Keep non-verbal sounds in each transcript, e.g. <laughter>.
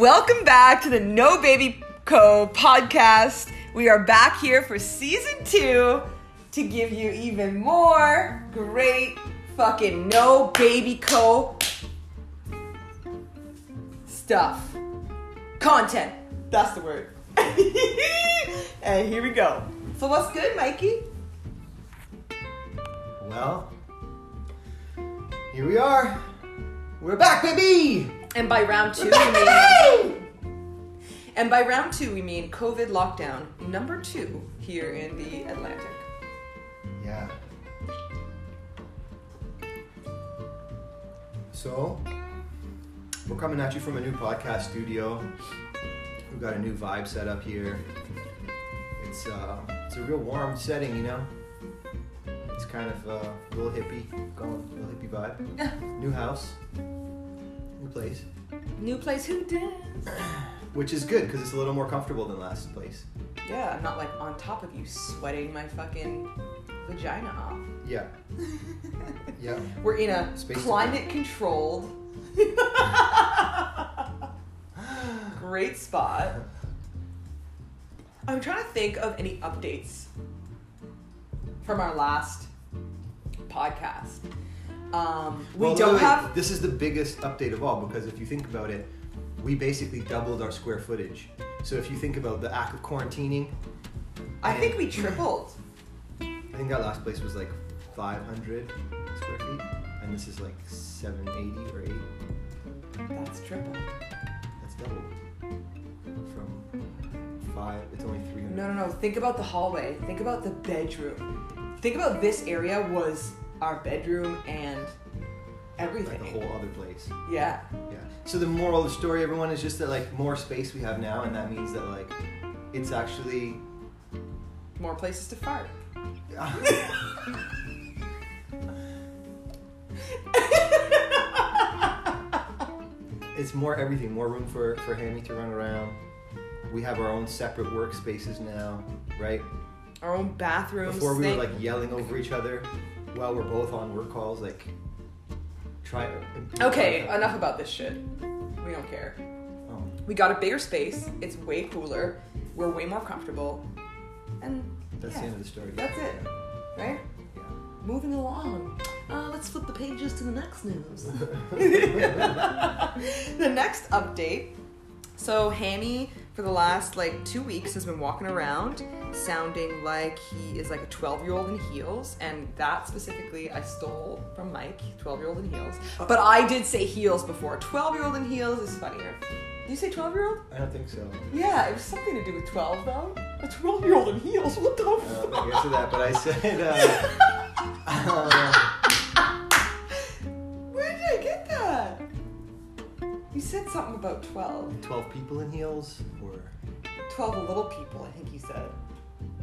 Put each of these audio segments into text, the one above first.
Welcome back to the No Baby Co podcast. We are back here for season two to give you even more great fucking No Baby Co stuff. Content. That's the word. <laughs> and here we go. So, what's good, Mikey? Well, here we are. We're back, baby! And by round two, we <laughs> mean. And by round two, we mean COVID lockdown number two here in the Atlantic. Yeah. So, we're coming at you from a new podcast studio. We've got a new vibe set up here. It's uh, it's a real warm setting, you know. It's kind of uh, a little hippie, going a little hippie vibe. New house, new place, New place, who did? <clears throat> which is good because it's a little more comfortable than last place. Yeah, I'm not like on top of you sweating my fucking vagina off. Yeah, <laughs> yeah. We're in a Space climate controlled, <laughs> great spot. I'm trying to think of any updates from our last podcast. Um, we Well, don't wait, have. This is the biggest update of all because if you think about it, we basically doubled our square footage. So if you think about the act of quarantining, I think we tripled. <clears throat> I think that last place was like 500 square feet, and this is like 780 or 8. That's triple. That's double. From five, it's only 300. No, no, no. Think about the hallway. Think about the bedroom. Think about this area was our bedroom and everything. Like a whole other place. Yeah. Yeah. So the moral of the story, everyone, is just that like more space we have now, and that means that like it's actually More places to fart. <laughs> it's more everything, more room for for Hammy to run around. We have our own separate workspaces now, right? Our own bathrooms. Before we were like yelling over each other while we're both on work calls, like try. Okay, enough about this shit. We don't care. Oh, We got a bigger space. It's way cooler. We're way more comfortable. And that's yeah, the end of the story. That's it. Right? Yeah. Moving along. Uh, let's flip the pages to the next news. <laughs> <laughs> the next update. So Hammy, for the last like two weeks, has been walking around sounding like he is like a 12 year old in heels, and that specifically I stole from Mike, 12 year old in heels. But I did say heels before. 12 year old in heels is funnier. You say 12 year old? I don't think so. Yeah, it was something to do with 12 though. A 12 year old in heels. What the I don't think I said that, but I said. Uh, <laughs> uh, You said something about 12. Twelve people in heels, or 12 little people, I think you said.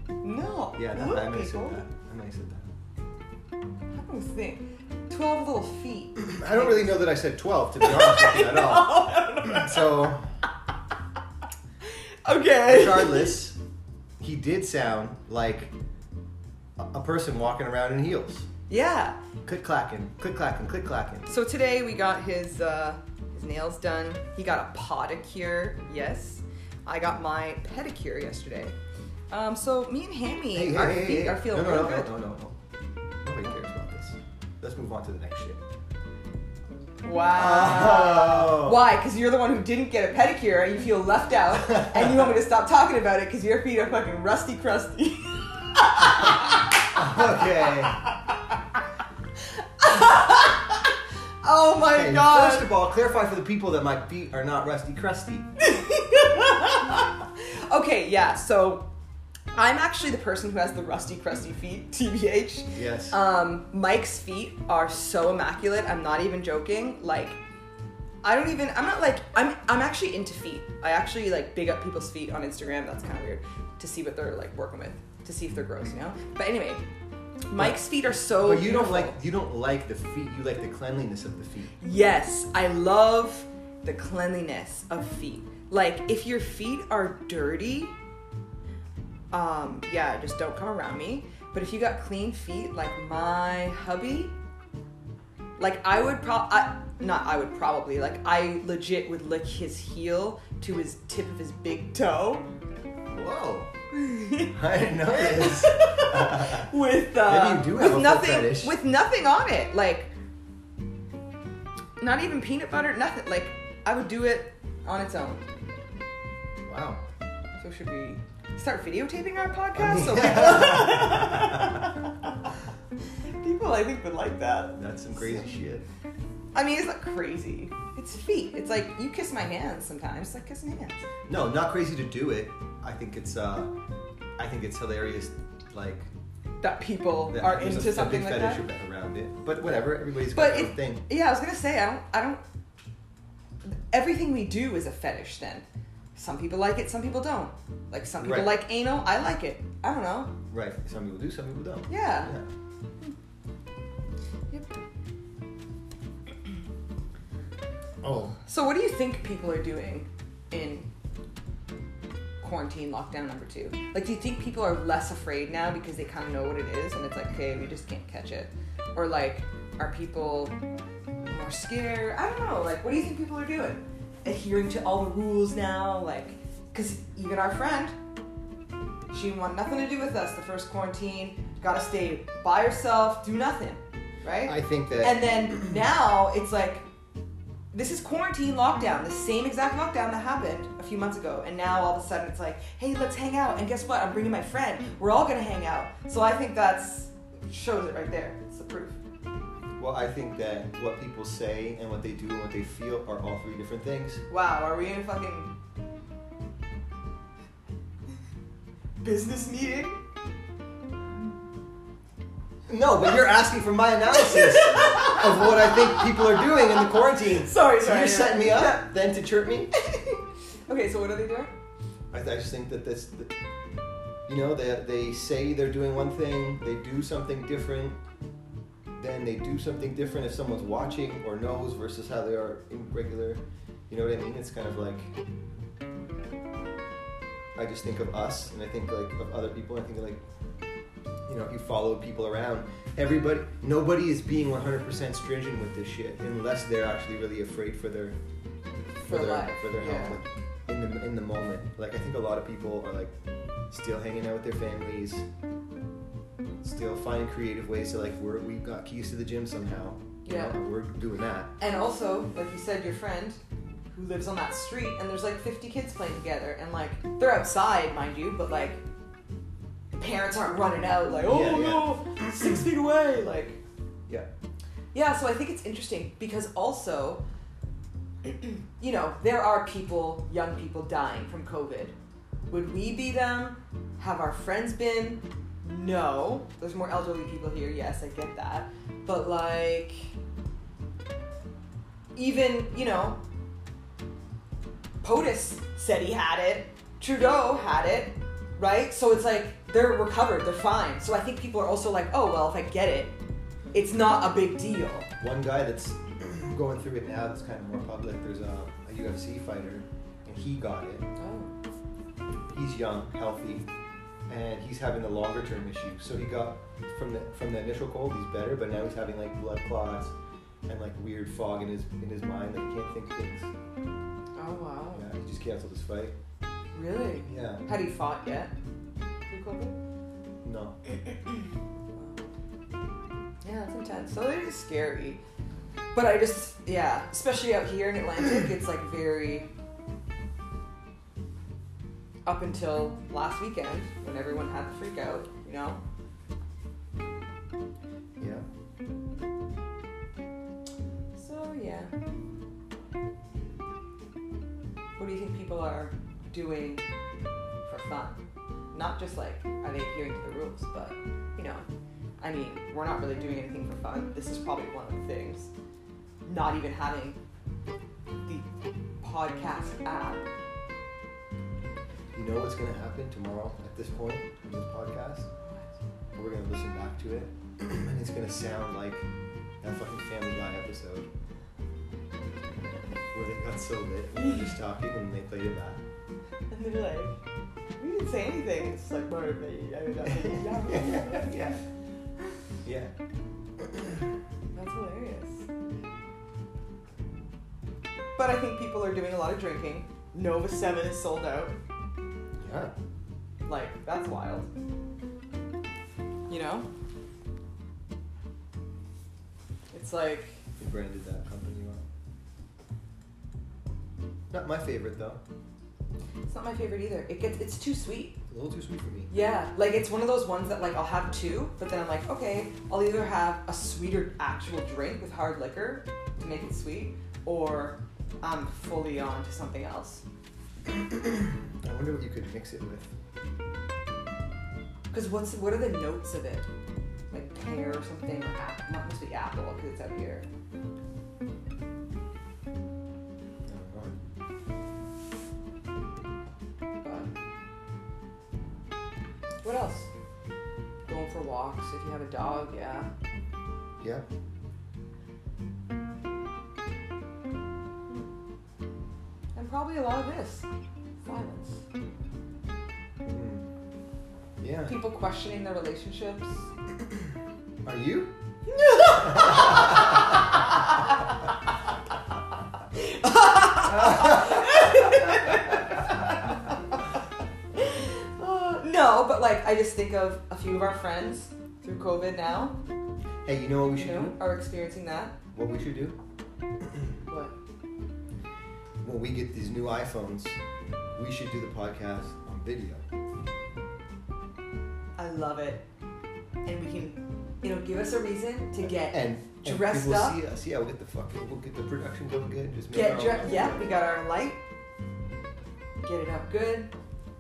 No. yeah, that, I may have said that. I may have said that. I don't think. 12 little feet. <clears throat> I don't really know that I said 12, to be honest with you at <laughs> all. So, Okay. regardless, he did sound like a, a person walking around in heels. Yeah. Click clacking, click clacking, click clacking. So today we got his uh, his nails done. He got a podicure. Yes. I got my pedicure yesterday. Um, so me and Hammy, Hey, our hey, feet hey. are feeling no, no, real no, good. no, no, no. Nobody cares about this. Let's move on to the next shit. Wow. Oh. Why? Because you're the one who didn't get a pedicure and you feel left out, <laughs> and you want me to stop talking about it because your feet are fucking rusty crusty. <laughs> Okay. Oh my Okay, god. First of all, clarify for the people that my feet are not rusty crusty. <laughs> okay, yeah, so I'm actually the person who has the rusty crusty feet, <laughs> TBH. Yes. Um, Mike's feet are so immaculate. I'm not even joking. Like, I don't even. I'm not like. I'm. I'm actually into feet. I actually like big up people's feet on Instagram. That's kind of weird to see what they're like working with, to see if they're gross, you know. But anyway, Mike's feet are so. but you don't beautiful. like you don't like the feet. You like the cleanliness of the feet. Yes, I love the cleanliness of feet. Like if your feet are dirty, um, yeah, just don't come around me. But if you got clean feet, like my hubby, like I would probably, not I would probably like I legit would lick his heel to his tip of his big toe Whoa. <laughs> I didn't know this. <laughs> with uh, Maybe you do have with a nothing fetish. with nothing on it like not even peanut butter nothing like I would do it on its own wow. so should we start videotaping our podcast so <laughs> people people I think would like that That's some crazy shit. I mean it's not crazy it's feet it's like you kiss my hands sometimes it's like kissing hands No, not crazy to do it. I think it's uh I think it's hilarious like that people that are into a something big like fetish that around it. But whatever, everybody's But got their it- thing. Yeah, I was gonna say I don't. I don't. Everything we do is a fetish. Then, some people like it, some people don't. Like some people Right. like anal. I like it. I don't know. Right. Some people do, some people don't. Yeah. Yeah. Oh. So, what do you think people are doing in quarantine lockdown number two? Like, do you think people are less afraid now because they kind of know what it is, and it's like, okay, we just can't catch it, or like, are people more scared? I don't know. Like, what do you think people are doing? Adhering to all the rules now, like, because even our friend, she didn't want nothing to do with us the first quarantine. Got to stay by herself, do nothing, right? I think that And then now it's like this is quarantine lockdown, the same exact lockdown that happened a few months ago. And now all of a sudden it's like, hey, let's hang out. And guess what? I'm bringing my friend. We're all gonna hang out. So I think that's shows it right there. It's the proof. well, I think that what people say and what they do and what they feel are all three different things. Wow, are we in a fucking business meeting? No, but you're asking for my analysis of what I think people are doing in the quarantine. Sorry, So sorry. you're yeah. setting me up Yeah. then to chirp me? <laughs> okay, so what are they doing? I, I just think that this, that, you know, they, they say they're doing one thing, they do something different, then they do something different if someone's watching or knows versus how they are in regular. You know what I mean? It's kind of like I just think of us, and I think like of other people. I think like you know, if you follow people around, everybody, nobody is being 100% stringent with this shit unless they're actually really afraid for their For their life, for their yeah. health like, in the in the moment. Like I think a lot of people are like still hanging out with their families, still finding creative ways to like we're we got keys to the gym somehow. you Yeah. know, we're doing that. And also, like you said, your friend who lives on that street, and there's like 50 kids playing together, and like they're outside, mind you, but like parents aren't running out like, oh Yeah, yeah. no, six feet away, like. Yeah. Yeah, so I think it's interesting because also, <clears throat> you know, there are people, young people dying from COVID. Would we be them? Have our friends been? No. There's more elderly people here, yes, I get that. But like, even, you know, POTUS said he had it, Trudeau had it, right? So it's like they're recovered, they're fine. So I think people are also like, oh, well, if I get it, it's not a big deal. One guy that's <clears throat> going through it now that's kind of more public. There's a, a UFC fighter, and he got it. Oh. He's young, healthy, and he's having a longer term issue. So he got from the from the initial cold, he's better, but now he's having like blood clots and like weird fog in his in his mind. Like he can't think things. Oh wow. Yeah, he just canceled his fight. Really? Yeah. Had he fought yet? Through COVID? No. <clears throat> Yeah, that's intense. So it is scary. But I just, yeah, especially out here in Atlantic, it's like very. Up until last weekend, when everyone had the freak out, you know? Yeah. So, yeah. What do you think people are doing for fun? Not just like, are they adhering to the rules, but, you know, I mean, we're not really doing anything for fun. This is probably one of the things. Not even having the podcast app. You know what's gonna happen tomorrow at this point in this podcast? We're gonna listen back to it, and it's gonna sound like that fucking Family Guy episode where they got so lit they were just talking and they played it back. And they're like, we didn't say anything. It's like, "Bro, they- I mean, that's- <laughs> yeah. Yeah. <clears throat> That's hilarious. but I think people are doing a lot of drinking. Nova 7 is sold out. Yeah. Like, that's wild. You know? It's like, They branded that company well. Not my favorite though. It's not my favorite either. It gets, it's too sweet. A little too sweet for me. Yeah, like it's one of those ones that like I'll have two, but then I'm like, okay, I'll either have a sweeter actual drink with hard liquor to make it sweet, or I'm fully on to something else. <clears throat> I wonder what you could mix it with. Because what's what are the notes of it? Like pear or something, or apple? Not must be apple because it's out here. Walks if you have a dog, yeah. Yeah. And probably a lot of this silence. Mm. Yeah. People questioning their relationships. <coughs> Are you? Uh, <laughs> <laughs> no, but like I just think of few of our friends through COVID now. Hey, you know what we You should know, do? are experiencing that. What we should do? <clears throat> What? When we get these new iPhones, we should do the podcast on video. I love it, and we can. It'll give us a reason to get and, dressed up. see us. Yeah, we'll get the fucking we'll get the production going good. Just make get dressed. Yeah, we got our light. Get it up good.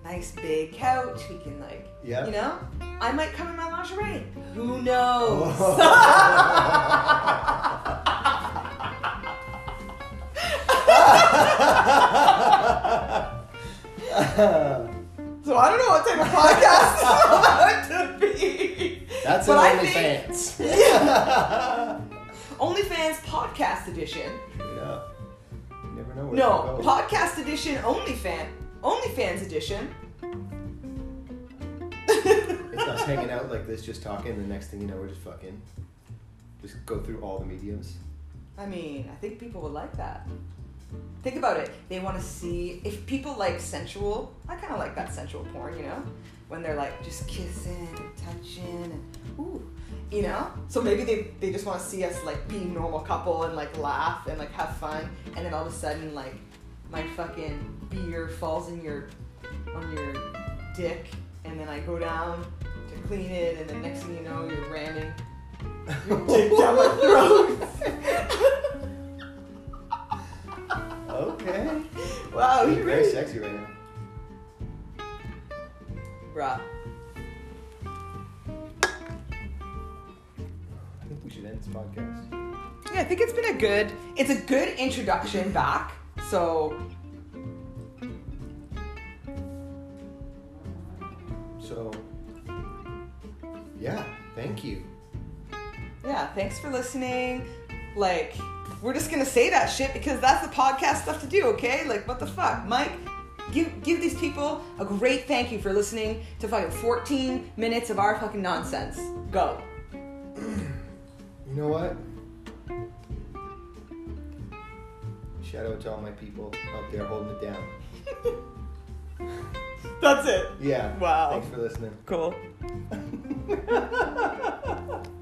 Nice big couch. We can like, Yeah. you know. I might come in my lingerie. Who knows? Oh. <laughs> So I don't know what type of podcast it's about to be. That's But an I think- OnlyFans. <laughs> OnlyFans podcast edition. Up. You never know where No, podcast edition, OnlyFan, OnlyFans edition. It's us hanging out like this, just talking. The next thing you know, we're just fucking. Just go through all the mediums. I mean, I think people would like that. Think about it. They want to see if people like sensual. I kind of like that sensual porn, you know, when they're like just kissing and touching and ooh, you know. So maybe they they just want to see us like be normal couple and like laugh and like have fun, and then all of a sudden like my fucking beer falls in your on your dick, and then I go down to clean it, and then next thing you know you're ramming your dick down my throat. Okay. <laughs> Wow, You're very really, sexy right now. bruh. I think we should end this podcast. Yeah, I think it's been a good. It's a good introduction back. So So, yeah, thank you. yeah, thanks for listening. Like, we're just gonna say that shit because that's the podcast stuff to do. Okay, like what the fuck, Mike. Give, give these people a great thank you for listening to fucking 14 minutes of our fucking nonsense. Go. <clears throat> You know what? Shout out to all my people out there holding it down. That's it. Yeah. Wow. Thanks for listening. Cool. <laughs>